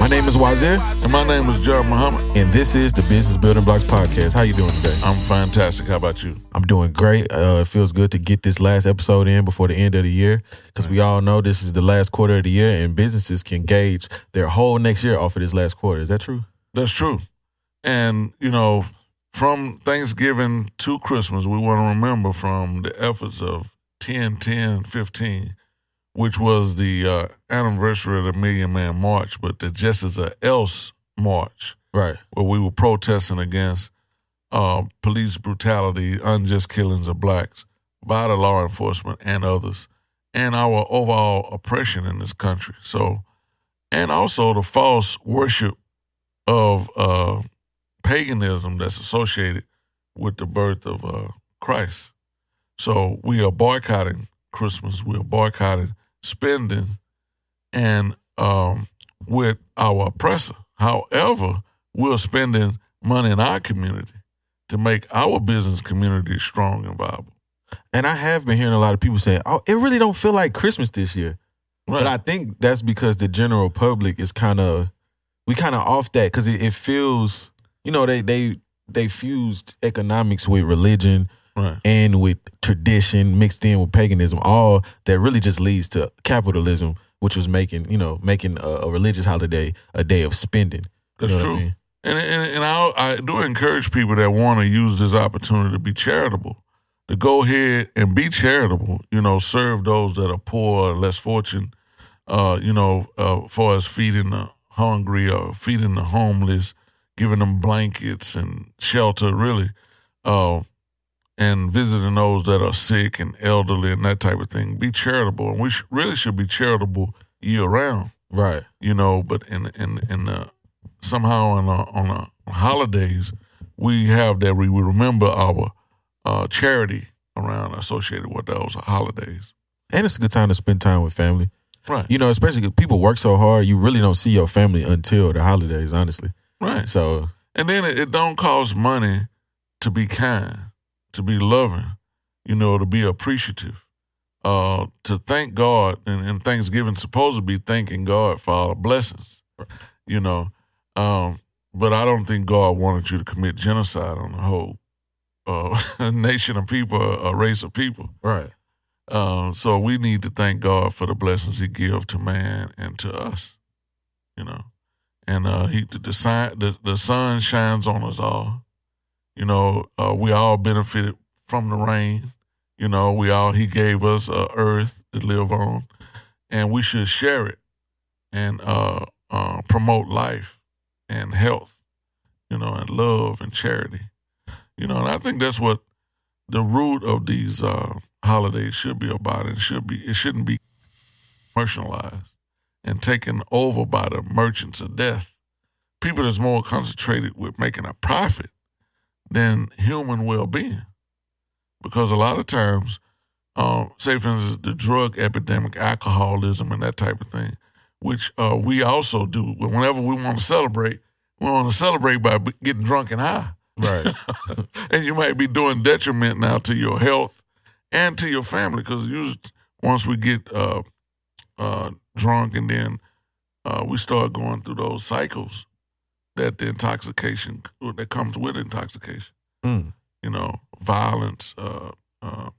My name is Wazir, And my name is John Muhammad. and this is the Business Building Blocks podcast. How you doing today? I'm fantastic. How about you? I'm doing great. Uh, it feels good to get this last episode in before the end of the year because we all know this is the last quarter of the year, and businesses can gauge their whole next year off of this last quarter. Is that true? That's true. And, you know, from Thanksgiving to Christmas, we want to remember from the efforts of 10, 10, 15, which was the uh, anniversary of the Million Man March, but the Justice or Else March, Right. where we were protesting against uh, police brutality, unjust killings of blacks by the law enforcement and others, and our overall oppression in this country. So, and also the false worship of uh, paganism that's associated with the birth of uh, Christ. So we are boycotting Christmas. We are boycotting spending, and um, with our oppressor. However, we're spending money in our community to make our business community strong and viable. And I have been hearing a lot of people saying, "Oh, it really don't feel like Christmas this year." Right. But I think that's because the general public is kind of we kind of off that because it, it feels you know they they they fused economics with religion right. and with tradition mixed in with paganism, all that really just leads to capitalism, which was making you know making a, a religious holiday a day of spending. You That's know what I true. mean? And and, and I, I do encourage people that want to use this opportunity to be charitable, to go ahead and be charitable. You know, serve those that are poor, or less fortunate. Uh, you know, uh, for as feeding the hungry or feeding the homeless, giving them blankets and shelter, really, uh, and visiting those that are sick and elderly and that type of thing. Be charitable, and we sh- really should be charitable year round Right. you know. But in in in the somehow on a, on a holidays, we have that we we remember our uh, charity around associated with those holidays. And it's a good time to spend time with family. Right, You know, especially 'cause people work so hard, you really don't see your family until the holidays, honestly. right. So And then it, it don't cost money to be kind, to be loving, you know, to be appreciative, uh, to thank God. And, and Thanksgiving supposed to be thanking God for our blessings, you know. Um, but I don't think God wanted you to commit genocide on the whole uh, nation of people, a race of people. right. Uh, so we need to thank God for the blessings He give to man and to us, you know. And uh, He the the, the the sun shines on us all. You know, uh, we all benefited from the rain. You know, we all He gave us uh, earth to live on, and we should share it and uh, uh, promote life and health. You know, and love and charity. You know, and I think that's what the root of these uh, holidays should be about. It should be. It shouldn't be commercialized and taken over by the merchants of death. People that's more concentrated with making a profit than human well-being, because a lot of times, um, say for instance, the drug epidemic, alcoholism, and that type of thing, which uh, we also do. Whenever we want to celebrate, we want to celebrate by getting drunk and high Right. and you might be doing detriment now to your health and to your family because usually once we get uh, uh, drunk and then uh, we start going through those cycles that the intoxication that comes with intoxication, Mm. you know, violence, uh, uh,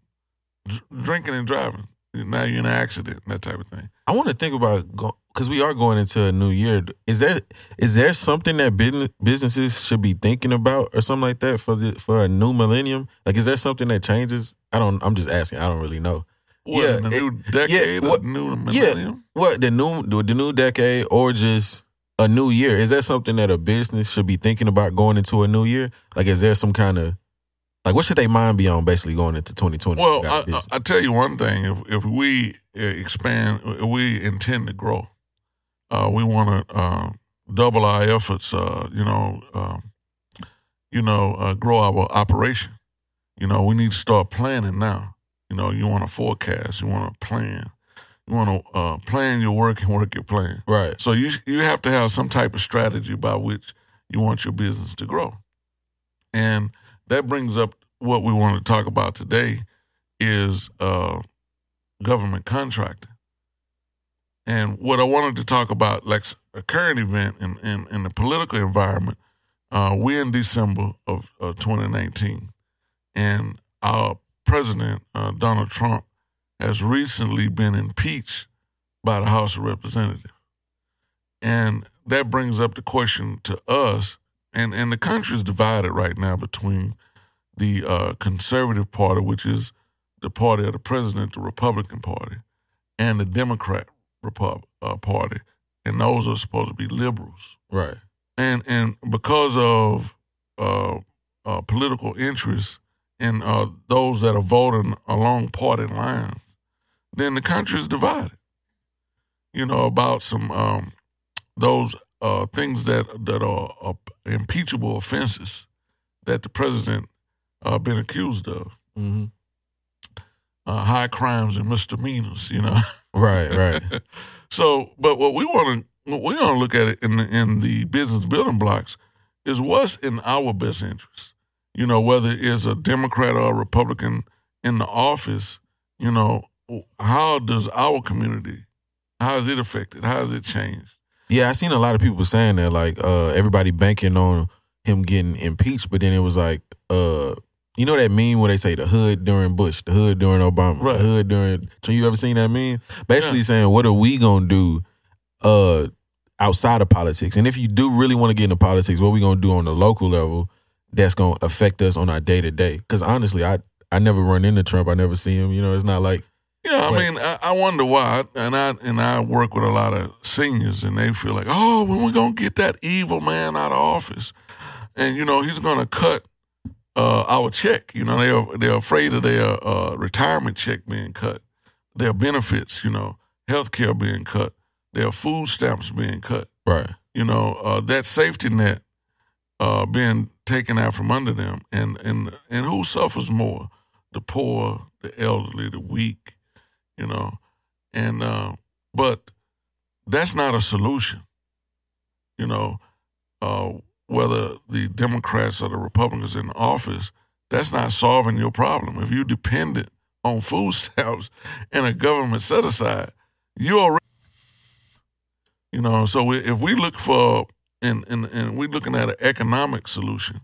dr- drinking and driving. Now you're in an accident, that type of thing. I want to think about because we are going into a new year. Is there is there something that business businesses should be thinking about or something like that for the for a new millennium? Like, is there something that changes? I don't. I'm just asking. I don't really know. What, Yeah, it- new decade, what- or new yeah. What the new the new decade or just a new year? Is that something that a business should be thinking about going into a new year? Like, is there some kind of like what should they mind be on basically going into 2020? Well, I. I, I tell you one thing: if if we uh, expand, we intend to grow. Uh, we want to uh, double our efforts. Uh, you know, um, you know, uh, grow our operation. You know, we need to start planning now. You know, you want to forecast. You want to plan. You want to uh, plan your work and work your plan. right. So you you have to have some type of strategy by which you want your business to grow. And that brings up what we want to talk about today is uh, government contracting. And what I wanted to talk about, like a current event in, in, in the political environment, uh, we're in December of, of 2019, and our president, uh, Donald Trump, has recently been impeached by the House of Representatives. And that brings up the question to us, and, and the country is divided right now between the uh, conservative party, which is the party of the president, the Republican Party, and the Democrat Repub- uh, Party, and those are supposed to be liberals. Right. And and because of uh, uh, political interests and uh, those that are voting along party lines, then the country is divided. You know about some um, those uh, things that that are impeachable offenses that the president uh, been accused of. Mm-hmm. Uh, high crimes and misdemeanors, you know. Right, right. so, but what we want to what we want to look at it in the, in the business building blocks is what's in our best interest. You know, whether it's a Democrat or a Republican in the office, you know, how does our community, how is it affected? How has it changed? Yeah, I seen a lot of people saying that, like uh, everybody banking on him getting impeached, but then it was like, uh, you know that meme where they say the hood during Bush, the hood during Obama, right. the hood during. So you ever seen that meme? Basically yeah. saying, what are we gonna do uh, outside of politics? And if you do really want to get into politics, what we gonna do on the local level that's gonna affect us on our day to day? Because honestly, I I never run into Trump. I never see him. You know, it's not like. Yeah, I mean, I, I wonder why, and I and I work with a lot of seniors, and they feel like, oh, when we gonna get that evil man out of office, and you know he's gonna cut uh, our check. You know, they're they're afraid of their uh, retirement check being cut, their benefits. You know, health care being cut, their food stamps being cut. Right. You know, uh, that safety net uh, being taken out from under them, and and and who suffers more? The poor, the elderly, the weak. You know, and uh, but that's not a solution. You know, uh, whether the Democrats or the Republicans in office, that's not solving your problem. If you're dependent on food stamps and a government set aside, you already, you know. So if we look for and and and we're looking at an economic solution,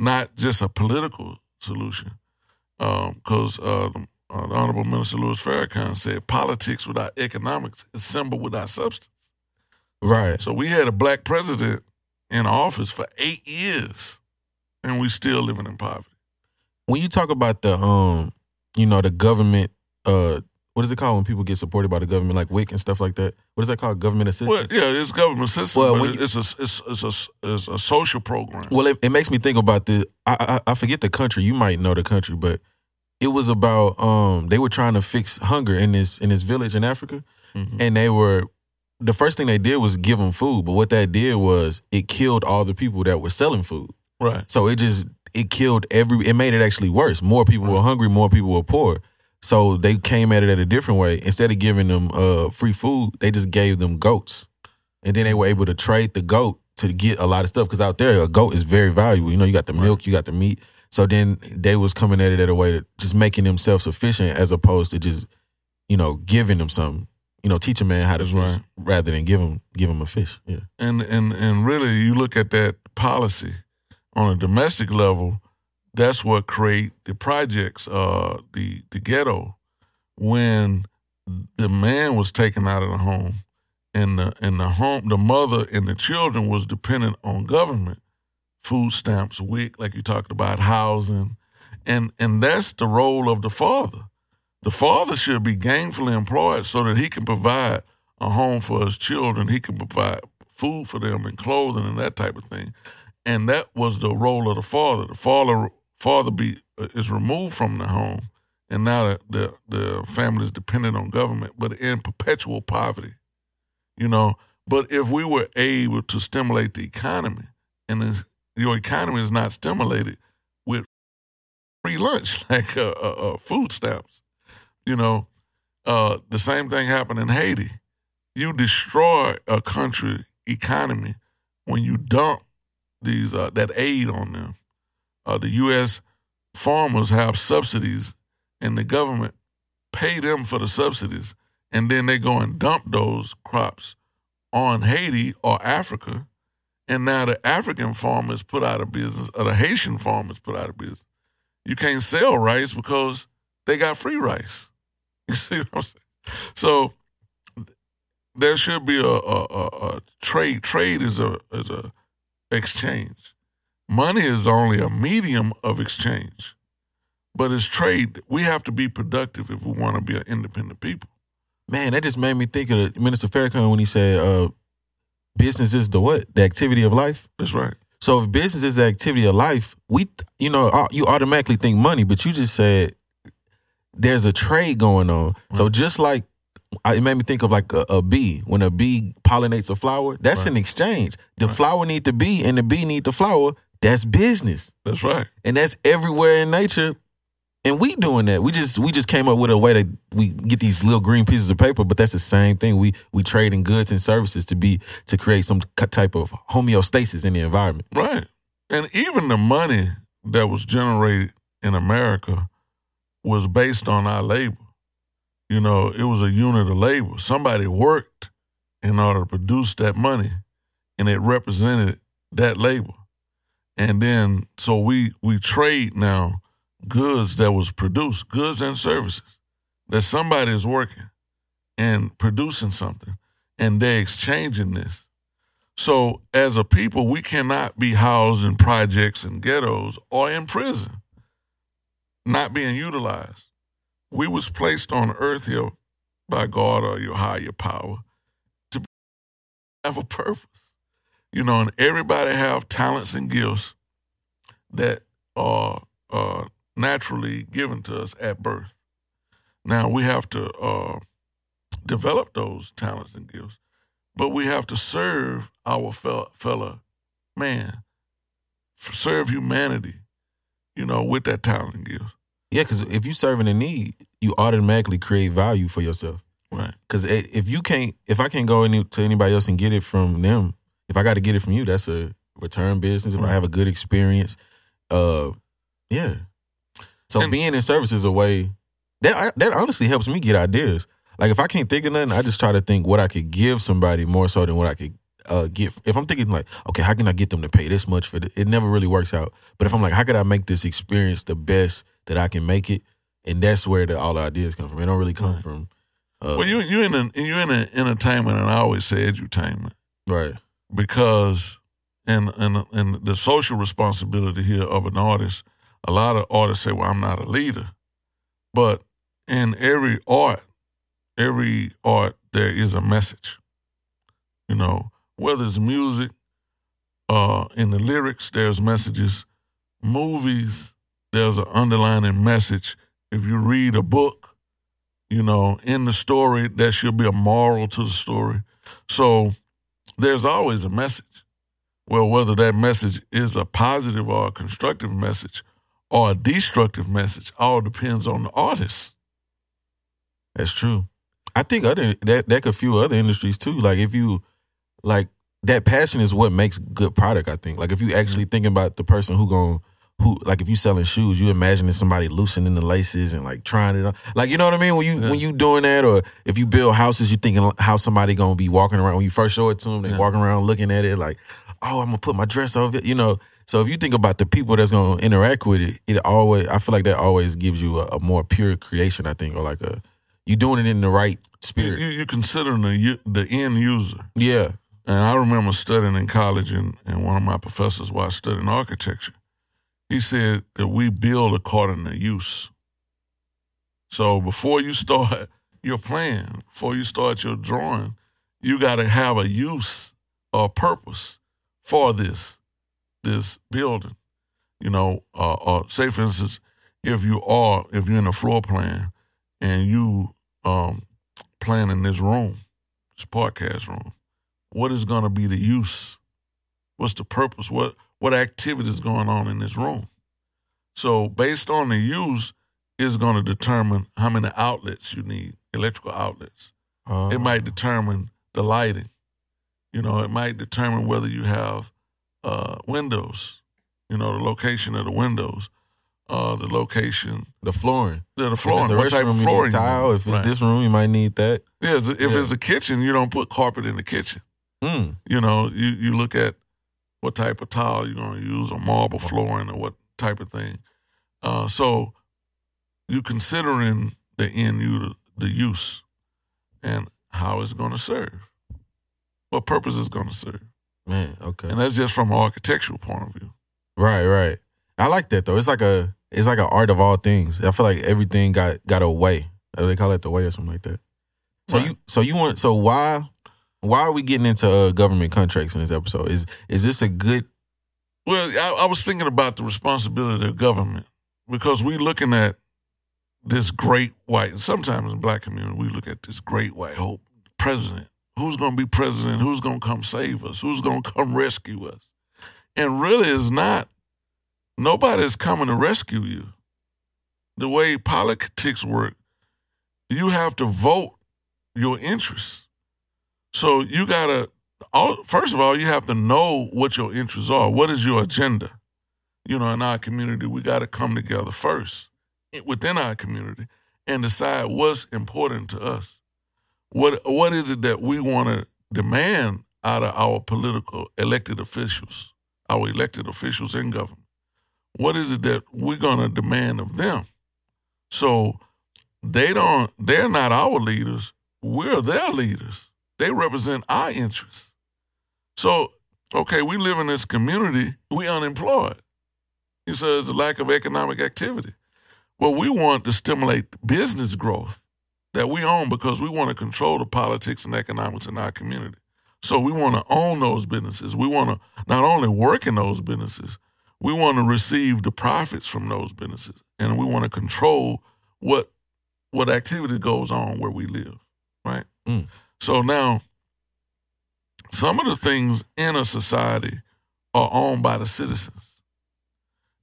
not just a political solution, because um, uh, uh, the Honorable Minister Louis Farrakhan said politics without economics is symbol without substance. Right. So we had a black president in office for eight years, and we still living in poverty. When you talk about the um, you know, the government, uh, what is it called when people get supported by the government, like WIC and stuff like that? What is that called? Government assistance? Well, yeah, it's government assistance. Well, you, it's a it's it's a it's a social program. Well, it, it makes me think about the. I, I I forget the country. You might know the country, but it was about um they were trying to fix hunger in this in this village in Africa, mm-hmm. and they were the first thing they did was give them food, but what that did was it killed all the people that were selling food. Right. So it just it killed every. It made it actually worse. More people right. were hungry. More people were poor. So they came at it at a different way. Instead of giving them uh, free food, they just gave them goats, and then they were able to trade the goat to get a lot of stuff. Because out there, a goat is very valuable. You know, you got the milk, you got the meat. So then they was coming at it at a way to just making them self sufficient as opposed to just you know giving them something you know, teach a man how to fish right. rather than give him give him a fish. Yeah. And and and really, you look at that policy on a domestic level. That's what create the projects, uh, the the ghetto, when the man was taken out of the home, and the and the home, the mother and the children was dependent on government food stamps, WIC, like you talked about, housing, and and that's the role of the father the father should be gainfully employed so that he can provide a home for his children. He can provide food for them and clothing and that type of thing. And that was the role of the father. The father father be uh, is removed from the home, and now the, the the family is dependent on government, but in perpetual poverty. You know, but if we were able to stimulate the economy, and your economy is not stimulated with free lunch like uh, uh, uh food stamps, you know, uh, the same thing happened in Haiti. You destroy a country economy when you dump these uh, that aid on them. Uh, the U.S. farmers have subsidies, and the government pay them for the subsidies, and then they go and dump those crops on Haiti or Africa, and now the African farmers put out of business, or the Haitian farmers put out of business. You can't sell rice because they got free rice. You see what I'm saying? So there should be a, a, a, a trade. Trade is a is a exchange. Money is only a medium of exchange, but it's trade. We have to be productive if we want to be an independent people. Man, that just made me think of Minister Farrakhan when he said, uh, "Business is the what? The activity of life." That's right. So if business is the activity of life, we, you know, you automatically think money, but you just said there's a trade going on. So just like it made me think of like a, a bee. When a bee pollinates a flower, that's Right. an exchange. The Right. flower need the bee, and the bee need the flower. That's business, That's right. and that's everywhere in nature. And we doing that. We just we just came up with a way that we get these little green pieces of paper, but that's the same thing. We we trade in goods and services to be to create some type of homeostasis in the environment. Right. And even the money that was generated in America was based on our labor. You know, it was a unit of labor. Somebody worked in order to produce that money, and it represented that labor. And then, so we we trade now goods that was produced, goods and services that somebody is working and producing something, and they're exchanging this. So, as a people, we cannot be housed in projects and ghettos or in prison, not being utilized. We was placed on earth here by God or your higher power to have a purpose, you know. And everybody have talents and gifts that are uh, naturally given to us at birth. Now we have to uh, develop those talents and gifts but we have to serve our fellow, man, serve humanity, you know, with that talent and gifts. Yeah, because if you're serving a need, you automatically create value for yourself. Right. Because if you can't, if I can't go any, to anybody else and get it from them, if I got to get it from you, that's a return business. If I have a good experience, uh, yeah. So And- being in service is a way that that honestly helps me get ideas. Like if I can't think of nothing, I just try to think what I could give somebody more so than what I could uh, get. If I'm thinking like, okay, how can I get them to pay this much for this? It never really works out. But if I'm like, how could I make this experience the best that I can make it? And that's where the, all the ideas come from. It don't really come Right. from. Uh, Well, you you in a, you in a entertainment, and I always say edutainment right. because, and and and the social responsibility here of an artist. A lot of artists say, "Well, I'm not a leader," but in every art, every art there is a message. You know, whether it's music, uh, in the lyrics, there's messages. Movies, there's an underlining message. If you read a book, you know, in the story, there should be a moral to the story. So there's always a message. Well, whether that message is a positive or a constructive message or a destructive message, all depends on the artist. That's true. I think other that that could fuel other industries too. Like if you like that passion is what makes good product. I think. Like if you actually thinking about the person who going who like if you selling shoes, you imagining somebody loosening the laces and like trying it on. Like you know what I mean? When you Yeah. when you doing that, or if you build houses, you thinking how somebody gonna be walking around. When you first show it to them, they Yeah. walking around looking at it like, oh, I'm gonna put my dress over it. You know. So if you think about the people that's gonna interact with it, it always I feel like that always gives you a, a more pure creation. I think, or like a you doing it in the right spirit. you, you considering the the end user. Yeah. And I remember studying in college, and, and one of my professors, while studying architecture, he said that we build according to use. So before you start your plan, before you start your drawing, you got to have a use or purpose for this this building. You know, uh, or say for instance, if you are if you're in a floor plan and you um planning this room, this podcast room, what is going to be the use? What's the purpose? What what activity is going on in this room? So based on the use is going to determine how many outlets you need, electrical outlets. Uh, It might determine the lighting. You know, it might determine whether you have uh, windows. You know, the location of the windows. uh, the location, The flooring. the, the flooring, what type restroom, of you flooring. need you tile. need. If it's Right. this room, you might need that. yeah, if Yeah. it's a kitchen, you don't put carpet in the kitchen. Mm. You know, you you look at what type of tile you're going to use, or marble flooring, or what type of thing. Uh, so you considering the end the use, and how it's going to serve, what purpose it's going to serve, Man, okay. and that's just from an architectural point of view. Right, right. I like that though. It's like a it's like an art of all things. I feel like everything got got a way. They call it the way or something like that. So Right. you so you want so why why are we getting into uh, government contracts in this episode? Is is this a good Well, I, I was thinking about the responsibility of government because we're looking at this great white. Sometimes in black community, we look at this great white hope president. Who's going to be president? Who's going to come save us? Who's going to come rescue us? And really, it's not. Nobody's coming to rescue you. The way politics work, you have to vote your interests. So you gotta first of all, you have to know what your interests are. What is your agenda? You know, in our community, we got to come together first eh, within our community and decide what's important to us. What what is it that we want to demand out of our political elected officials, our elected officials in government? What is it that we're going to demand of them? So they don't. They're not our leaders. We're their leaders. They represent our interests. So, okay, we live in this community, we unemployed. He says a lack of economic activity. Well, we want to stimulate business growth that we own because we want to control the politics and economics in our community. So we want to own those businesses. We want to not only work in those businesses, we want to receive the profits from those businesses. And we want to control what what activity goes on where we live. Right? Mm. So now some of the things in a society are owned by the citizens.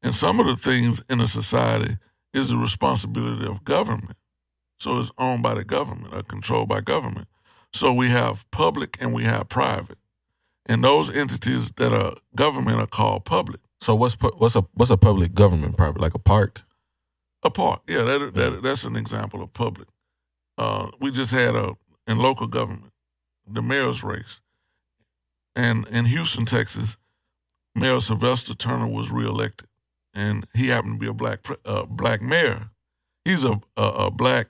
And some of the things in a society is the responsibility of government. So it's owned by the government or controlled by government. So we have public and we have private. And those entities that are government are called public. so what's pu- what's a what's a public government private like a park? A park, yeah, that, that that's an example of public. Uh, we just had a in local government, the mayor's race, and in Houston, Texas, Mayor Sylvester Turner was reelected, and he happened to be a black uh, black mayor. He's a, a a black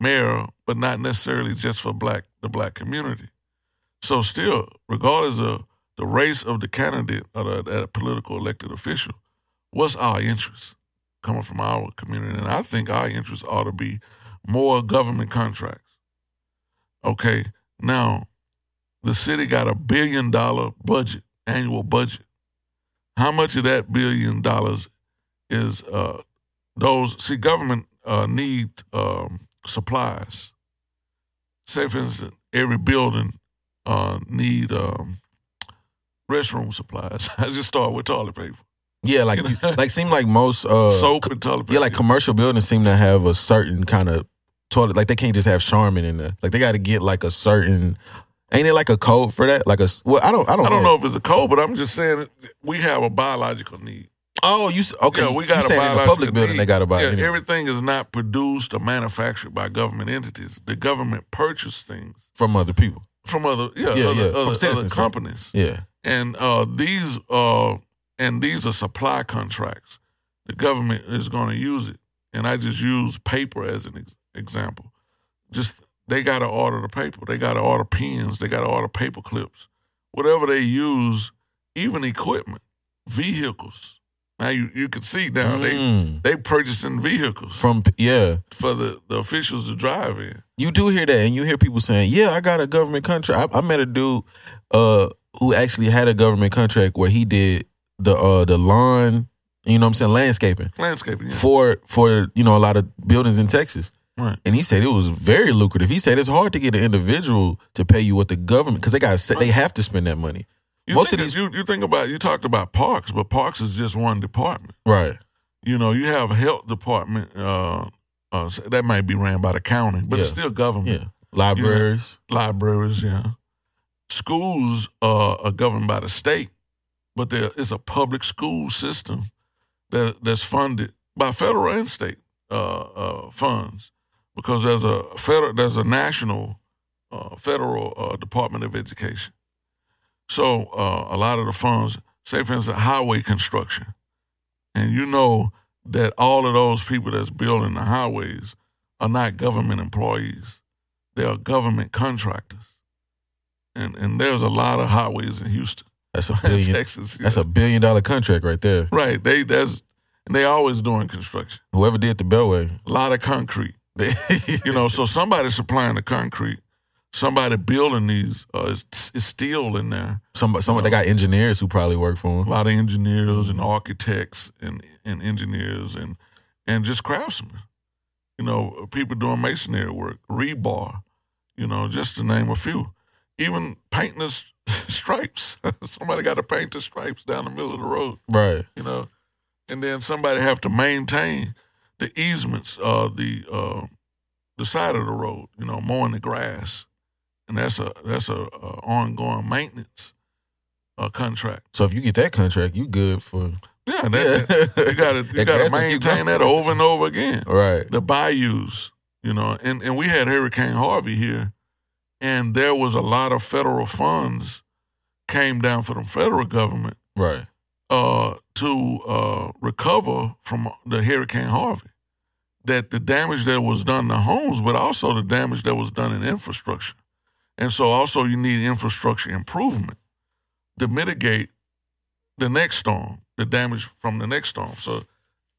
mayor, but not necessarily just for black the black community. So still, regardless of the race of the candidate or the, that political elected official, what's our interest? coming from our community. And I think our interest ought to be more government contracts. Okay, now the city got a billion dollar budget, annual budget. How much of that billion dollars is uh, those? See, government uh, need um, supplies. Say, for instance, every building uh, need um, restroom supplies. I just start with toilet paper, Yeah, like You know? like seem like most uh soap, and toilet paper. yeah like commercial buildings seem to have a certain kind of toilet. Like they can't just have Charmin in there. Like they got to get like a certain. Ain't it like a code for that? Like a well, I don't I don't I don't know if it's a code, but I'm just saying we have a biological need. Oh, you okay? Yeah, we got you a saying in the biological public building need. they got to buy Yeah, it. anyway. everything is not produced or manufactured by government entities. The government purchase things from other people. from other yeah, Yeah, other, yeah, other, other citizens. companies. Yeah, And uh, these uh, and these are supply contracts. The government is going to use it, and I just use paper as an ex- example. Just they got to order the paper. They got to order pens. They got to order paper clips. Whatever they use, even equipment, vehicles. Now you you can see now they Mm. they purchasing vehicles from yeah. for the, the officials to drive in. You do hear that, and you hear people saying, "Yeah, I got a government contract." I, I met a dude uh, who actually had a government contract where he did the uh, the lawn, you know, what I'm saying landscaping Landscaping, yeah. for for you know a lot of buildings in Texas. Right. And he said it was very lucrative. He said it's hard to get an individual to pay you what the government because they got they have to spend that money. You Most of these- you you think about you talked about parks, but parks is just one department. Right. You know, you have a health department uh, uh, that might be ran by the county, but it's still government. Yeah. Libraries. Libraries, yeah. Schools uh, are governed by the state, but there is a public school system that that's funded by federal and state uh, uh, funds because there's a federal, there's a national uh, federal uh, Department of Education. So uh, a lot of the funds, say for instance, highway construction, and you know that all of those people that's building the highways are not government employees; they are government contractors. And and there's a lot of highways in Houston, That's a billion. Texas. you That's a billion dollar contract right there. right. They that's and they always doing construction. Whoever did the Beltway, A lot of concrete. You know, so somebody supplying the concrete, somebody building these uh, is, is steel in there. some some they got engineers who probably work for A lot of engineers and architects and, and engineers and and just craftsmen. You know, people doing masonry work, rebar, you know, just to name a few. Even painting the stripes. somebody got to paint the stripes down the middle of the road, Right. you know. And then somebody have to maintain the easements, uh, the uh, the side of the road, you know, mowing the grass. And that's a that's a, a ongoing maintenance uh, contract. So if you get that contract, you good for Yeah, that, Yeah. you gotta you gotta grass gonna keep maintain that over and over again. right. The bayous, you know, and, and we had Hurricane Harvey here, and there was a lot of federal funds came down for the federal government Right. uh, to uh, recover from the Hurricane Harvey. That the damage that was done to homes, but also the damage that was done in infrastructure. And so also you need infrastructure improvement to mitigate the next storm, the damage from the next storm. So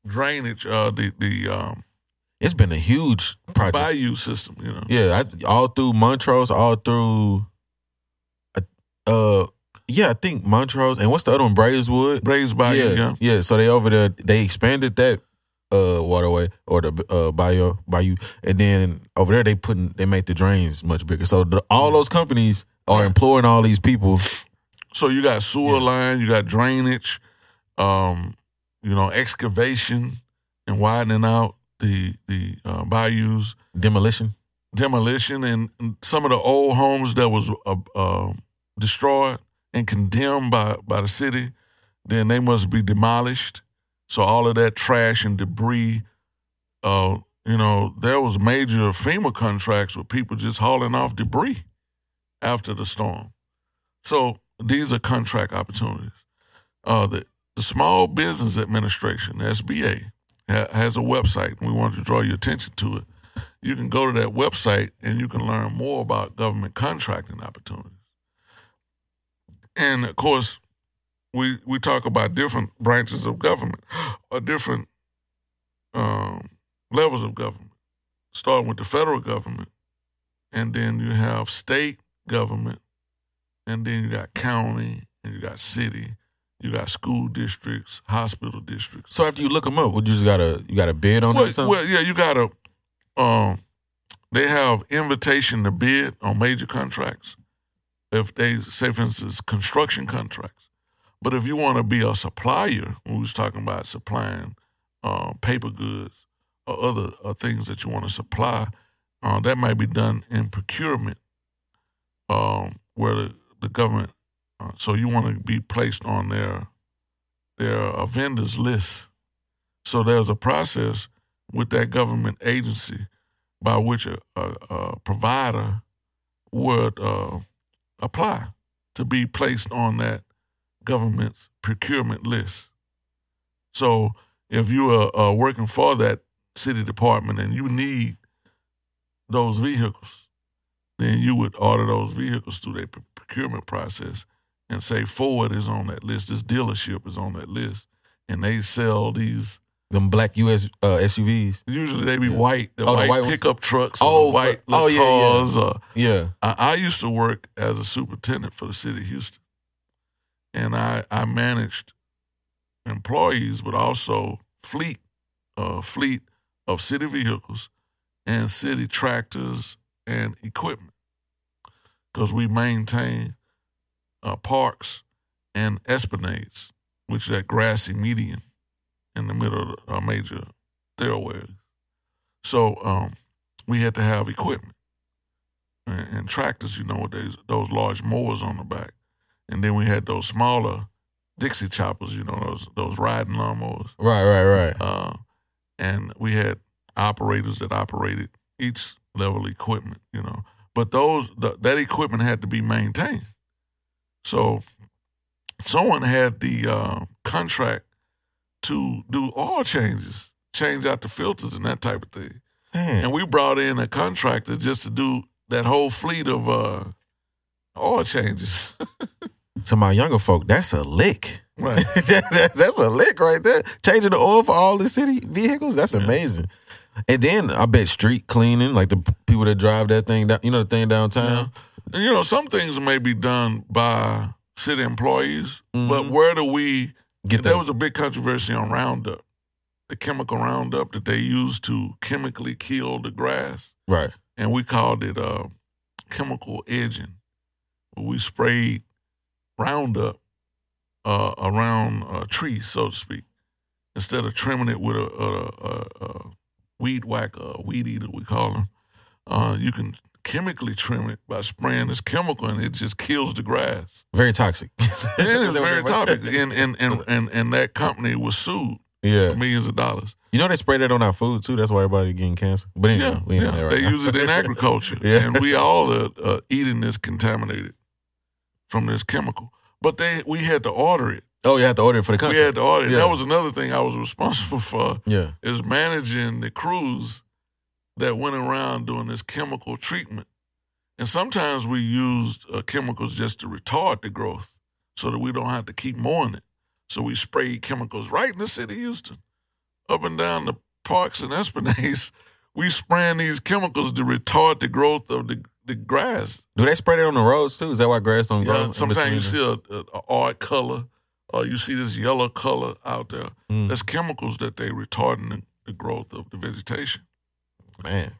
drainage, uh, the the um, It's been a huge project. bayou system, you know. Yeah, I, all through Montrose, all through, uh, uh, yeah, I think Montrose and what's the other one, Braeswood. Brays bayou, yeah, yeah. yeah. So they over there, they expanded that uh waterway or the uh bayou bayou, and then over there they putting they make the drains much bigger. So the, all those companies are employing all these people. So you got sewer line, you got drainage, um, you know, excavation and widening out the the uh, bayous, Demolition. demolition, and some of the old homes that was uh, uh, destroyed and condemned by by the city, then they must be demolished. So all of that trash and debris, uh, you know, there was major FEMA contracts with people just hauling off debris after the storm. So these are contract opportunities. Uh, the, the Small Business Administration, SBA, ha- has a website, and we want to draw your attention to it. You can go to that website and you can learn more about government contracting opportunities. And of course, we we talk about different branches of government or different um, levels of government, starting with the federal government, and then you have state government, and then you got county, and you got city, you got school districts, hospital districts. So after you look them up, would you just gotta you gotta bid on it or Well, something? well, yeah, you gotta. Um, they have invitation to bid on major contracts. If they say, for instance, construction contracts, but if you want to be a supplier, we was talking about supplying uh, paper goods or other uh, things that you want to supply, uh, that might be done in procurement, um, where the, the government. Uh, so you want to be placed on their their uh, vendors list. So there's a process with that government agency by which a, a, a provider would uh, apply to be placed on that government's procurement list. So if you are uh, working for that city department and you need those vehicles, then you would order those vehicles through their procurement process and say Ford is on that list, this dealership is on that list, and they sell these Them black US uh, SUVs. Usually they be Yeah. white, the Oh, the white, white ones? pickup trucks, Oh, oh, for- white oh, yeah, yeah. Uh, Yeah. I, I used to work as a superintendent for the city of Houston, and I I managed employees, but also fleet, uh, fleet of city vehicles and city tractors and equipment, because we maintain uh, parks and esplanades, which is that grassy median in the middle of the, uh, major thoroughways. So um, we had to have equipment and, and tractors, you know, those, those large mowers on the back. And then we had those smaller Dixie choppers, you know, those those riding lawnmowers. Right, right, right. Uh, and we had operators that operated each level equipment, you know. But those the, that equipment had to be maintained. So someone had the uh, contract to do oil changes, change out the filters and that type of thing. Man. And we brought in a contractor just to do that whole fleet of uh, oil changes. to my younger folk, that's a lick. right. That- that's a lick right there. Changing the oil for all the city vehicles, that's Yeah. amazing. And then I bet street cleaning, like the people that drive that thing down, you know, the thing downtown. And you know, some things may be done by city employees, but Mhm. where do we Get there that. was a big controversy on Roundup, the chemical Roundup that they used to chemically kill the grass, right. and we called it uh, chemical edging. We sprayed Roundup uh, around a tree, so to speak, instead of trimming it with a, a, a, a weed whacker, a weed eater, we call them. Uh, you can chemically trim it by spraying this chemical, and it just kills the grass. Very toxic. It is very topic, and and, and and and that company was sued Yeah. for millions of dollars. You know they spray that on our food too. That's why everybody getting cancer. But anyway, Yeah, yeah. right they now. use it in agriculture, Yeah. and we all are uh, eating this contaminated from this chemical. But they we had to order it. oh, you have to order it for the country. We had to order it. Yeah. That was another thing I was responsible for yeah. is managing the crews that went around doing this chemical treatment. And sometimes we used uh, chemicals just to retard the growth so that we don't have to keep mowing it. So we sprayed chemicals right in the city of Houston, up and down the parks and esplanades. We spraying these chemicals to retard the growth of the, the grass. Do they spray it on the roads too? Is that why grass don't grow? Yeah, sometimes you see a, a, a odd color, or you see this yellow color out there. Mm, That's chemicals that they retarding the, the growth of the vegetation. man.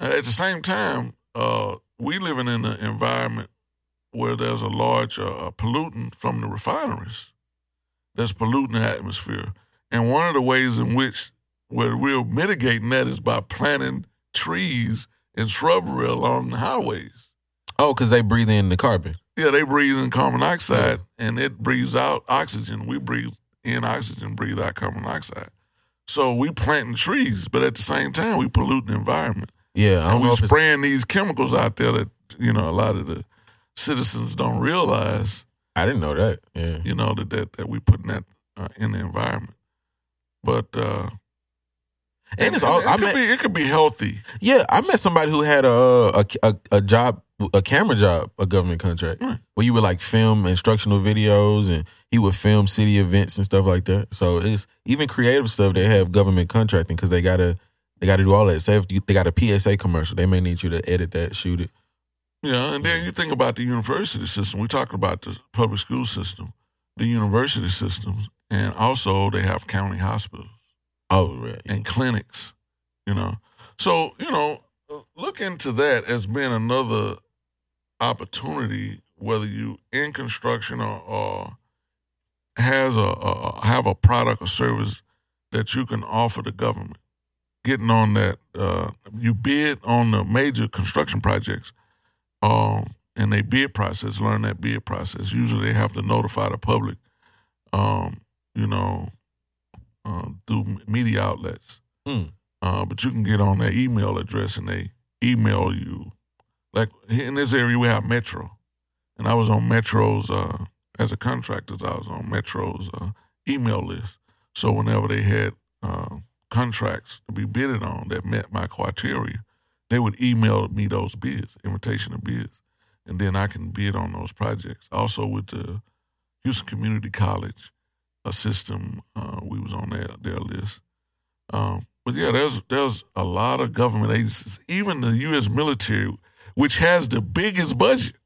Uh, At the same time, uh, we living in an environment where there's a large uh, pollutant from the refineries that's polluting the atmosphere. And one of the ways in which where we're mitigating that is by planting trees and shrubbery along the highways. Oh, because they breathe in the carbon. Yeah, they breathe in carbon dioxide and it breathes out oxygen. We breathe in oxygen, breathe out carbon dioxide. So we planting trees, but at the same time we pollute the environment. Yeah, I don't And we it's spraying these chemicals out there that you know a lot of the citizens don't realize. I didn't know that. Yeah. You know that that, that we putting that uh, in the environment. But uh, And it's all it, I could met, be it could be healthy. Yeah, I met somebody who had a a a, a job, a camera job, a government contract, Right. where you would like film instructional videos, and he would film city events and stuff like that. So it's even creative stuff. They have government contracting because they gotta they gotta do all that. Say if you, they got a PSA commercial, they may need you to edit that, shoot it. Yeah, and then you think about the university system. We're talking about the public school system, the university systems, and also they have county hospitals Oh, and clinics, you know. So, you know, look into that as being another opportunity, whether you in construction or, or has a, a have a product or service that you can offer the government. Getting on that, uh, you bid on the major construction projects, um, and they bid process. Learn that bid process. Usually, they have to notify the public, um, you know, uh, through media outlets. Hmm. Uh, but you can get on their email address and they email you. Like in this area, we have Metro, and I was on Metro's uh, as a contractor. I was on Metro's uh, email list. So whenever they had uh, contracts to be bidded on that met my criteria, they would email me those bids, invitation of bids, and then I can bid on those projects. Also with the Houston Community College a system, uh, we was on their their list. Um, but yeah, there's there's a lot of government agencies, even the U.S. military, which has the biggest budget,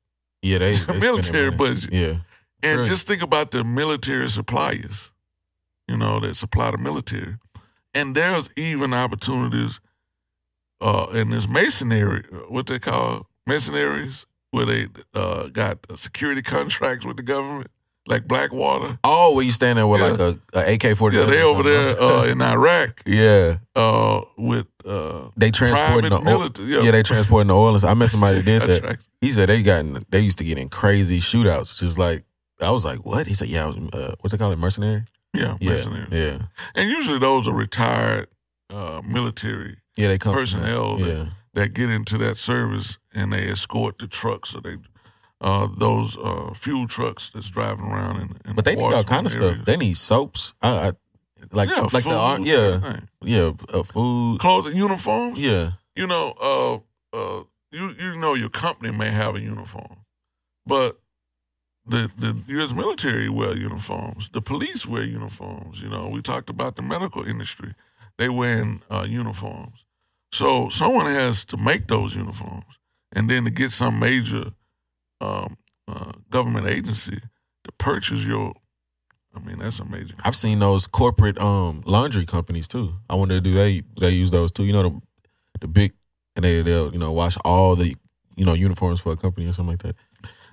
Yeah, they, they the spending military budget. Yeah, And Sure. just think about the military suppliers, you know, that supply the military. And there's even opportunities uh, in this masonry, uh, what they call masonaries, where they uh, got security contracts with the government, like Blackwater. Oh, where you stand there with Yeah. like a, a AK forty? Yeah, they over there uh, in Iraq yeah, uh, with uh, they transporting the oil. military. Yeah, they transporting the oil. I met somebody that did that. He said they got in, they used to get in crazy shootouts. Just like I was like, what? He said, yeah, I was uh, what's it called, mercenary? Yeah, Yeah, mercenaries. yeah, And usually those are retired uh, military Yeah, they come. personnel that, Yeah, that get into that service and they escort the trucks or they uh, those uh, fuel trucks that's driving around in, in but they need all kind of stuff. They need soaps. I, I like yeah, like food, the yeah everything. yeah uh, food. clothing uniforms. Yeah, you know, uh, uh, you you know your company may have a uniform, but the the U.S. military wear uniforms. The police wear uniforms. You know, we talked about the medical industry; they wear uh, uniforms. So someone has to make those uniforms, and then to get some major um, uh, government agency to purchase your. I mean, that's a major. I've seen those corporate um laundry companies too. I wonder do they they use those too? You know the the big and they they'll you know wash all the you know uniforms for a company or something like that.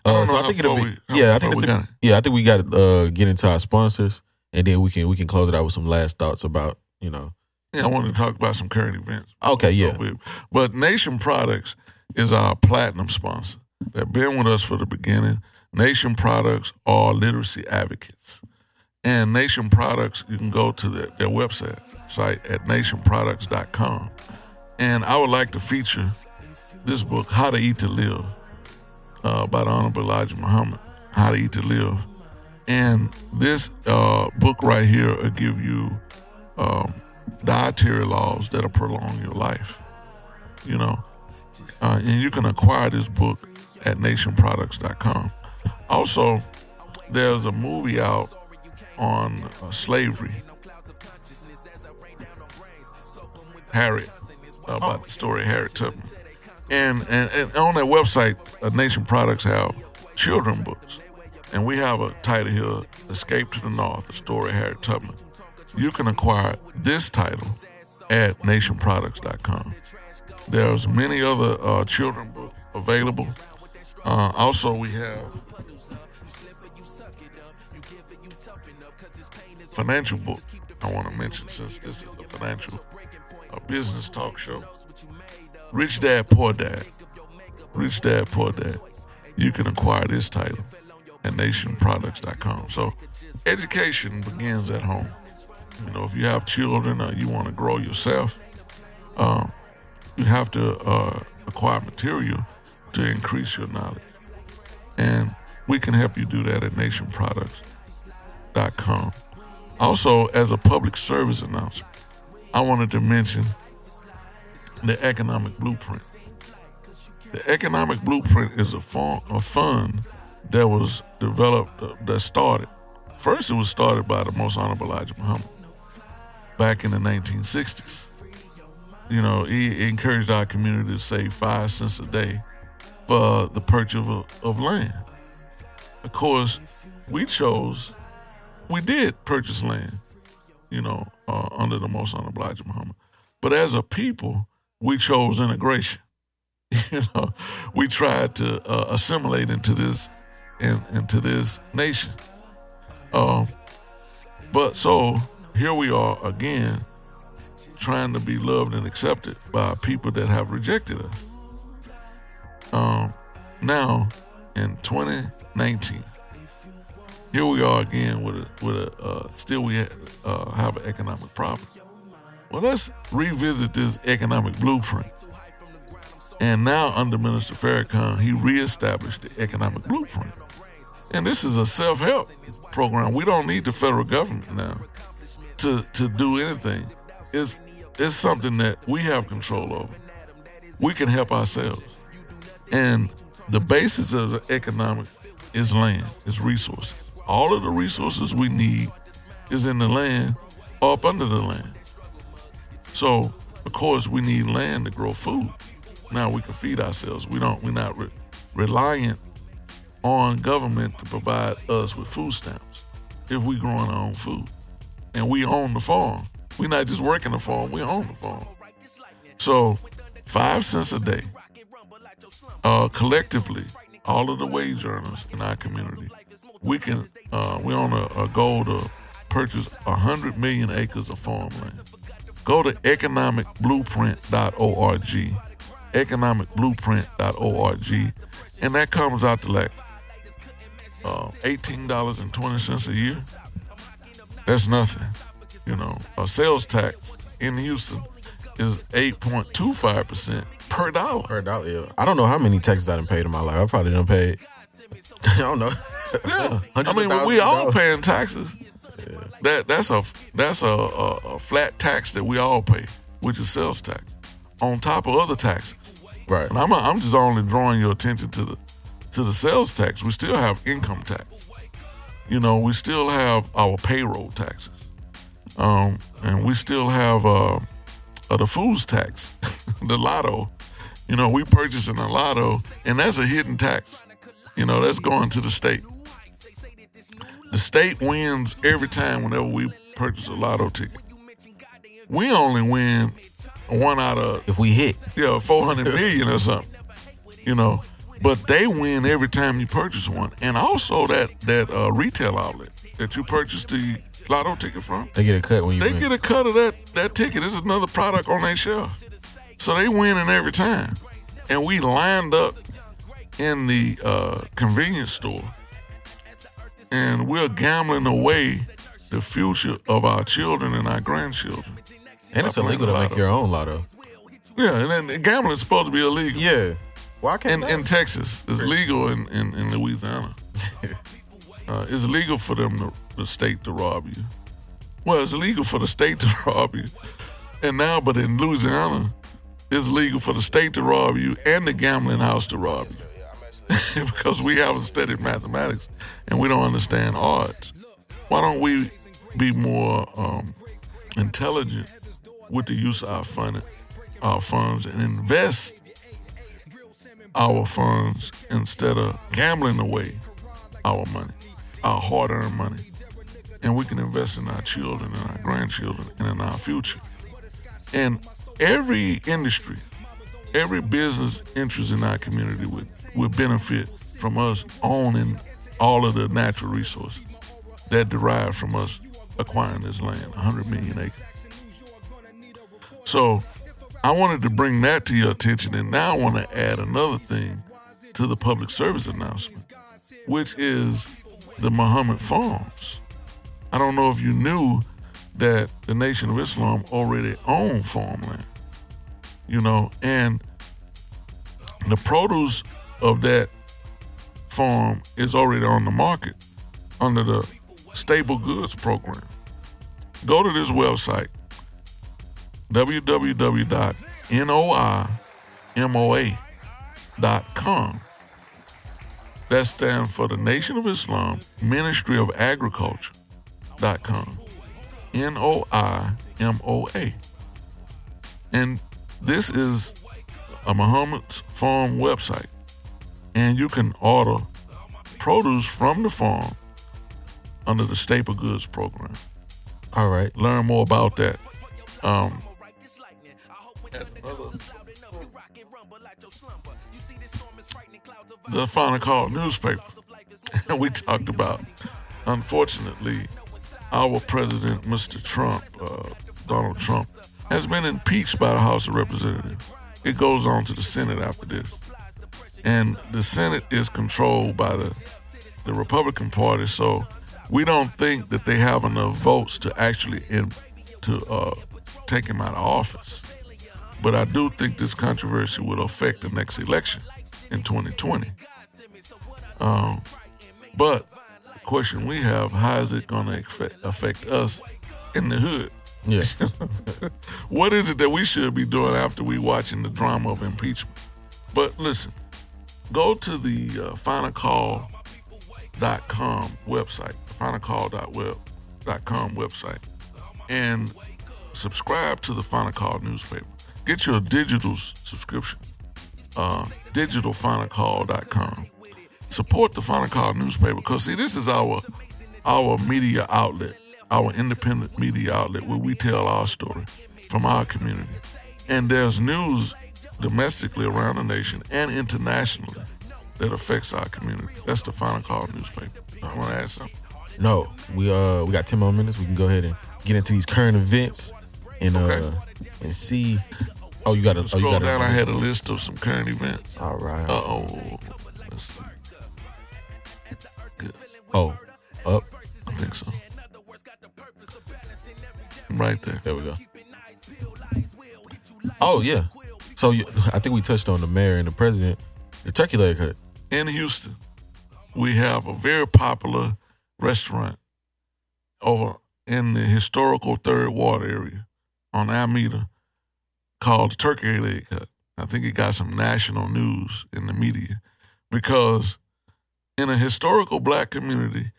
I Uh, know so I think it'll be we- yeah. I think got a, yeah. I think we got to uh, get into our sponsors and then we can we can close it out with some last thoughts about you know. Yeah, I wanted to talk about some current events. Okay, yeah. But Nation Products is our platinum sponsor. They've been with us for the beginning. Nation Products are literacy advocates. And Nation Products, you can go to their, their website site at nationproducts.com. And I would like to feature this book, How to Eat to Live, uh, by the Honorable Elijah Muhammad, How to Eat to Live. And this uh, book right here will give you um, dietary laws that'll prolong your life. You know, uh, and you can acquire this book at nationproducts.com. Also, there's a movie out on uh, slavery, Harriet, uh, about the story of Harriet Tubman. And, and, and on that website, uh, Nation Products have children books. And we have a title here, Escape to the North, the story of Harriet Tubman. You can acquire this title at nationproducts.com. There's many other uh, children books available. Uh, also, we have financial book. I want to mention since this is a financial a business talk show. Rich Dad Poor Dad. Rich Dad Poor Dad. You can acquire this title at nationproducts.com. So education begins at home. You know, if you have children or you want to grow yourself, um, you have to uh, acquire material to increase your knowledge. And we can help you do that at nationproducts.com. Also, as a public service announcer, I wanted to mention the economic blueprint. The economic blueprint is a, form, a fund that was developed, uh, that started. First, it was started by the Most Honorable Elijah Muhammad back in the 1960s. You know, he encouraged our community to save five cents a day for the purchase of, of land. Of course, we chose, we did purchase land, you know, uh, under the Most Elijah Muhammad. But as a people, we chose integration. you know, we tried to uh, assimilate into this, in, into this nation. Um, but so here we are again, trying to be loved and accepted by people that have rejected us. Um, now, in 2019, here we are again with a, with a uh, still we uh, have an economic problem. Well, let's revisit this economic blueprint. And now, under Minister Farrakhan, he reestablished the economic blueprint. And this is a self help program. We don't need the federal government now to, to do anything. It's, it's something that we have control over. We can help ourselves. And the basis of the economics is land, is resources. All of the resources we need is in the land or up under the land. So, of course, we need land to grow food. Now we can feed ourselves. We don't. We're not re- reliant on government to provide us with food stamps if we growing our own food and we own the farm. We're not just working the farm. We own the farm. So, five cents a day, uh, collectively, all of the wage earners in our community, we can. Uh, we're on a, a goal to purchase hundred million acres of farmland. Go to economicblueprint.org, economicblueprint.org, and that comes out to like uh, $18.20 a year. That's nothing. You know, a sales tax in Houston is 8.25% per dollar. Per dollar, yeah. I don't know how many taxes I done paid in my life. I probably done paid. I don't know. Yeah. I mean, we all paying taxes. That that's a that's a, a, a flat tax that we all pay, which is sales tax, on top of other taxes. Right. And I'm I'm just only drawing your attention to the to the sales tax. We still have income tax. You know, we still have our payroll taxes, um, and we still have uh, uh, the foods tax, the lotto. You know, we purchasing a lotto, and that's a hidden tax. You know, that's going to the state. The state wins every time whenever we purchase a lotto ticket. We only win one out of If we hit, yeah, four hundred million or something. You know, but they win every time you purchase one, and also that that uh, retail outlet that you purchase the lotto ticket from, they get a cut when you they win. get a cut of that that ticket. It's another product on their shelf, so they winning every time. And we lined up in the uh, convenience store, and we're gambling away the future of our children and our grandchildren. and it's illegal to make your own lotto. Yeah, and then gambling is supposed to be illegal. Yeah. Why can't in, in Texas. It's legal in, in, in Louisiana. Uh, it's legal for them, to, the state, to rob you. Well, it's illegal for the state to rob you. And now, but in Louisiana, it's legal for the state to rob you and the gambling house to rob you. because we haven't studied mathematics and we don't understand odds. Why don't we be more um, intelligent with the use of our, fund, our funds and invest our funds instead of gambling away our money, our hard earned money. And we can invest in our children and our grandchildren and in our future. And every industry, every business interest in our community would, would benefit from us owning all of the natural resources that derive from us acquiring this land, 100 million acres. So I wanted to bring that to your attention, and now I want to add another thing to the public service announcement, which is the Muhammad Farms. I don't know if you knew that the Nation of Islam already owned farmland, you know, and the produce of that farm is already on the market under the Staple Goods Program. Go to this website, www.noimoa.com. That stands for the Nation of Islam Ministry of Agriculture.com. N O I M O A. And this is a Muhammad's farm website. And you can order produce from the farm under the Staple Goods Program. All right. Learn more about that. Um, the final call newspaper. And we talked about, unfortunately, our president, Mr. Trump, uh, Donald Trump, has been impeached by the House of Representatives. It goes on to the Senate after this. And the Senate is controlled by the, the Republican Party, so we don't think that they have enough votes to actually in, to uh, take him out of office. But I do think this controversy will affect the next election in 2020. Um, but the question we have: How is it going to affect, affect us in the hood? Yeah. What is it that we should be doing after we watching the drama of impeachment? But listen, go to the uh, finalcall.com website, finalcall.web.com website, and subscribe to the Final Call newspaper. Get your digital subscription, uh, digitalfinalcall.com. Support the Final Call newspaper because see, this is our our media outlet, our independent media outlet where we tell our story from our community. And there's news domestically around the nation and internationally that affects our community. That's the Final Call newspaper. I want to add something. No, we uh we got ten more minutes. We can go ahead and get into these current events and uh and see. Oh, you got to. Oh, you Scroll got down, I had a list of some current events. All right. Uh oh. Let's see. oh, up. I think so. Right there. There we go. Oh yeah. So you, I think we touched on the mayor and the president. The turkey leg hut. in Houston, we have a very popular restaurant over in the historical Third Ward area on Almeda called Turkey Leg Hut. Uh, I think it got some national news in the media because in a historical black community,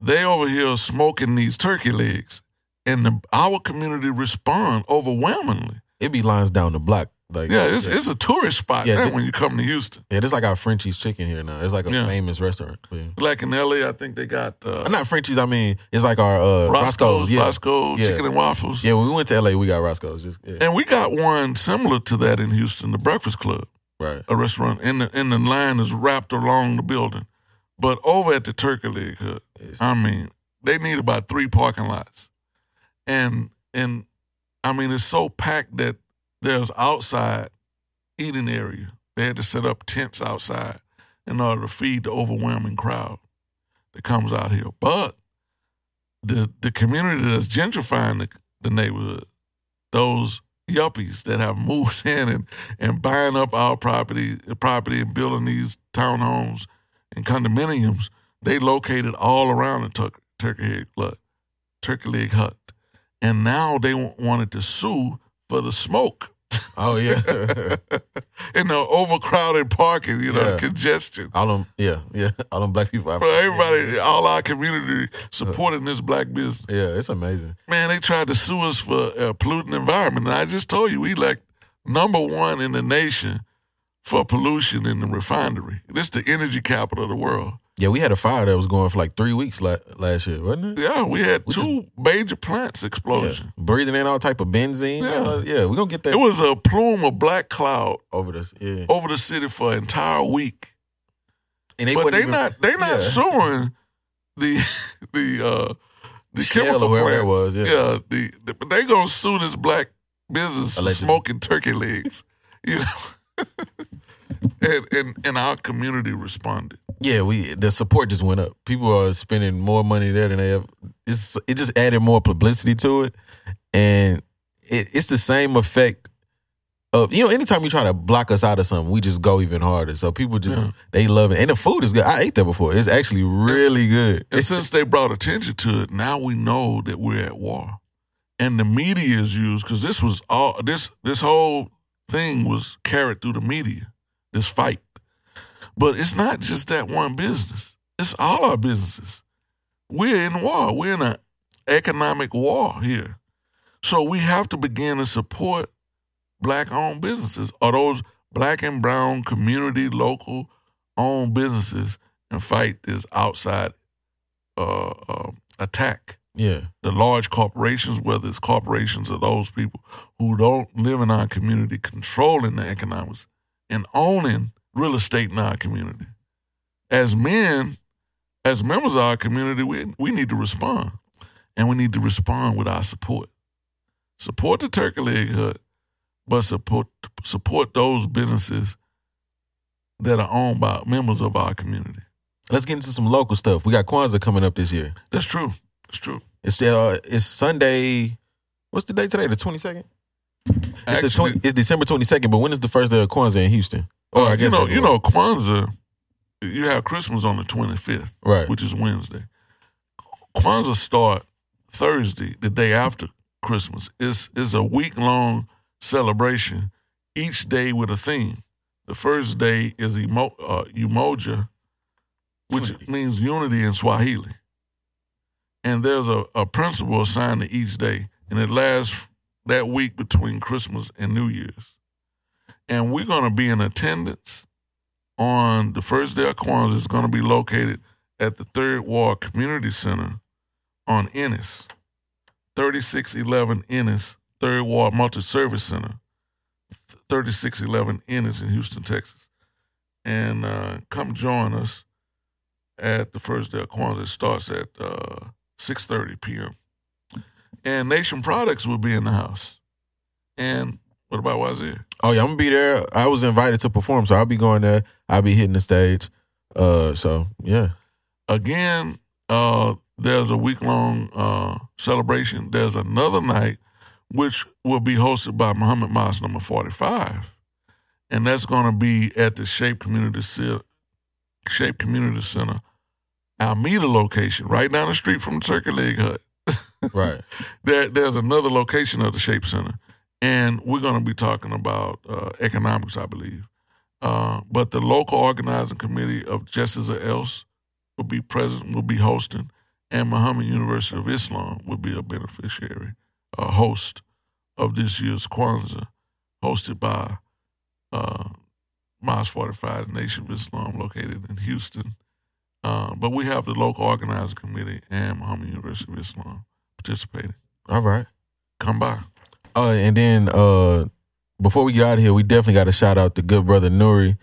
they over here smoking these turkey legs, and the, our community respond overwhelmingly. It be lines down the block. Like Yeah, it's it's a tourist spot Yeah, th- when you come to Houston. yeah, it's like our Frenchy's Chicken here now. It's like a Yeah. famous restaurant. Yeah. Like in LA, I think they got uh, Not Frenchy's. I mean, it's like our uh, Roscoe's. Roscoe's, Yeah. Chicken and Waffles. yeah. When we went to LA, we got Roscoe's. Just. And we got one similar to that in Houston, the Breakfast Club, right. a restaurant. And the, and the line is wrapped along the building. But over at the Turkey Leg Hut, I mean, they need about three parking lots. And and I mean it's so packed that there's outside eating area. They had to set up tents outside in order to feed the overwhelming crowd that comes out here. But the the community that's gentrifying the, the neighborhood, those yuppies that have moved in and, and buying up our property property and building these townhomes and condominiums, they located all around the Tur- Turkey Leg Hut, Turkey Leg Hut, and now they wa- wanted to sue for the smoke Oh yeah. in the overcrowded parking, you know, Yeah. congestion. all them. Yeah, yeah. All them black people. Everybody, all our community supporting this black business. Yeah, it's amazing. Man, they tried to sue us for a polluting environment. And I just told you, we like number one in the nation for pollution in the refinery. This is the energy capital of the world. Yeah, we had a fire that was going for like three weeks la- last year, wasn't it? Yeah, we had is- two major plants explosion. Yeah. Breathing in all type of benzene. Yeah. Uh, yeah, we're gonna get that It was a plume of black cloud over this. Yeah. over the city for an entire week. And they but wasn't they even- not they not yeah. suing the the uh the Shell or chemical wherever it plants. was, yeah. the, the but they gonna sue this black business for Allegedly. smoking turkey legs. You know. and, and and our community responded. Yeah, we the support just went up. People are spending more money there than they ever. It's it just added more publicity to it, and it, it's the same effect of you know. Anytime you try to block us out of something, we just go even harder. So people just Yeah. they love it, and the food is good. I ate that before. It's actually really good. And since they brought attention to it, now we know that we're at war. And the media is used because this was all this this whole thing was carried through the media, this fight. But it's not just that one business. It's all our businesses. We're in war. We're in an economic war here. So we have to begin to support black owned businesses or those black and brown community local owned businesses and fight this outside uh, uh, attack. yeah, The large corporations, whether it's corporations or those people who don't live in our community, controlling the economics and owning real estate in our community. As men, as members of our community, we, we need to respond. And we need to respond with our support. Support the Turkey Leg Hut, but support support those businesses that are owned by members of our community. let's get into some local stuff. We got Kwanzaa coming up this year. That's true. That's true. It's uh, it's Sunday. What's the date today? The twenty second. It's the 20, it's December twenty second. But when is the first day of Kwanzaa in Houston? Oh, I guess you know, you know, Kwanzaa. You have Christmas on the twenty fifth, right? which is Wednesday. Kwanzaa start Thursday, the day after Christmas. It's is a week long celebration, each day with a theme. The first day is emo, uh, Umoja, which Unity. means unity in Swahili. And there's a, a principle assigned to each day, and it lasts that week between Christmas and New Year's. And we're going to be in attendance on the first day of Kwanzaa. It's going to be located at the Third Ward Community Center on Ennis, 3611 Ennis, Third Ward Multi Service Center, 3611 Ennis in Houston, Texas. And uh, come join us at the first day of Kwanzaa. It starts at uh, 6.30 p.m. And Nation Products will be in the house. And what about Wazir? Oh yeah, I'm gonna be there. I was invited to perform, so I'll be going there. I'll be hitting the stage. Uh, so yeah, again, uh, there's a week long uh, celebration. There's another night which will be hosted by Muhammad Mosque number 45. And that's going to be at the Shape Community, Shape Community Center, Almeda location, right down the street from the Turkey Leg Hut. Right. there, there's another location of the Shape Center. And we're going to be talking about uh, economics, I believe. Uh, but the local organizing committee of Justice or Else will be present, will be hosting, and Muhammad University of Islam will be a beneficiary, a host of this year's Kwanzaa, hosted by uh, Mosque 45, Nation of Islam, located in Houston. Uh, but we have the local organizing committee and Muhammad University of Islam participating. All right. Come by. Uh, and then uh, before we get out of here, we definitely got to shout out the good brother Nuri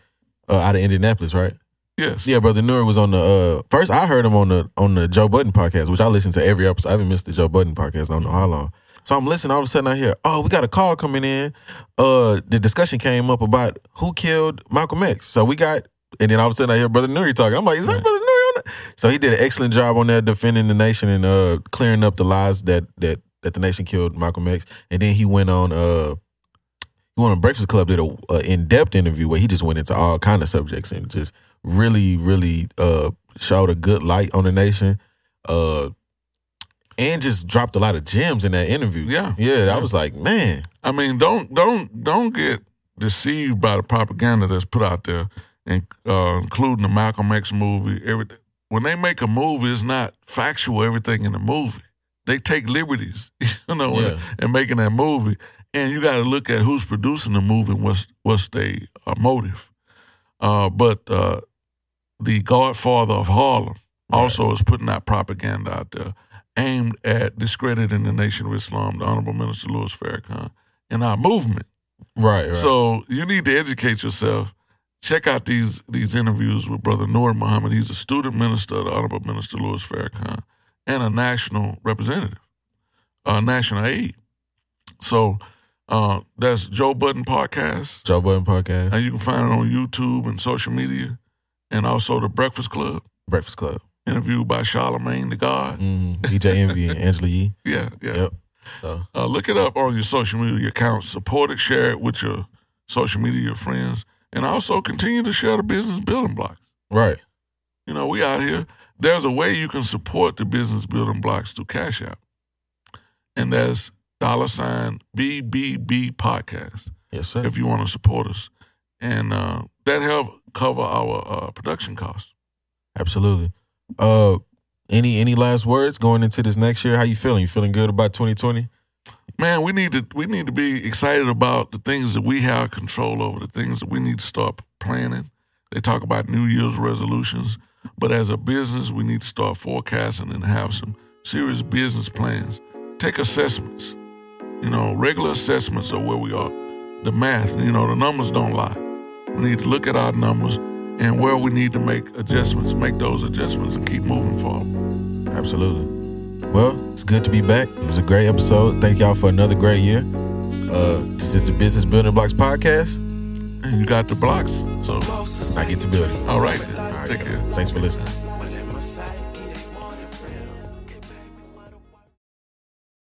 uh, out of Indianapolis, right? Yes. Yeah, brother Nuri was on the uh, first. I heard him on the on the Joe Budden podcast, which I listen to every episode. I haven't missed the Joe Budden podcast. I don't know how long. So I'm listening. All of a sudden, I hear, oh, we got a call coming in. Uh, the discussion came up about who killed Malcolm X. So we got, and then all of a sudden, I hear brother Nuri talking. I'm like, is that Right. brother Nuri? So he did an excellent job on that, defending the nation and uh, clearing up the lies that that that the nation killed Malcolm X. And then he went on. Uh, he went on Breakfast Club did a, a in depth interview where he just went into all kind of subjects and just really, really uh, showed a good light on the nation. Uh, and just dropped a lot of gems in that interview. Yeah. yeah. I was like, man, I mean, don't don't don't get deceived by the propaganda that's put out there, and uh, including the Malcolm X movie. Everything when they make a movie, it's not factual. Everything in the movie, they take liberties, you know, in- Yeah. in making that movie. And you got to look at who's producing the movie and what's what's their uh, motive. Uh, but uh, the Godfather of Harlem also is putting that propaganda out there aimed at discrediting the Nation of Islam, the Honorable Minister Louis Farrakhan, and our movement. right, right. So you need to educate yourself. Check out these these interviews with Brother Nuri Muhammad. He's a student minister of the Honorable Minister Louis Farrakhan and a national representative, uh, national aid. So uh, that's Joe Budden Podcast. Joe Budden podcast, And you can find it on YouTube and social media. And also The Breakfast Club, Breakfast Club, interviewed by Charlemagne the God. mm, DJ Envy and Angela Yee. Yeah, yeah. Yep. So Uh, look it up on your social media accounts. Support it, share it with your social media friends, and also continue to share the business building blocks. right, You know, we out here. There's a way you can support the business building blocks through Cash App, and that's dollar sign BBB podcast yes sir. if you want to support us, and uh, that help cover our uh, production costs. Absolutely. Uh, any any last words going into this next year? How you feeling? You feeling good about 2020? Man, we need to we need to be excited about the things that we have control over, the things that we need to start planning. They talk about New Year's resolutions, but as a business, we need to start forecasting and have some serious business plans. Take assessments, you know, regular assessments of where we are. The math, you know, the numbers don't lie. We need to look at our numbers and where we need to make adjustments, make those adjustments, and keep moving forward. Absolutely. Well, it's good to be back. It was a great episode. Thank y'all for another great year. Uh, this is the Business Building Blocks podcast. And you got the blocks, so I get to build it. all right, All right, take care. Thanks for listening.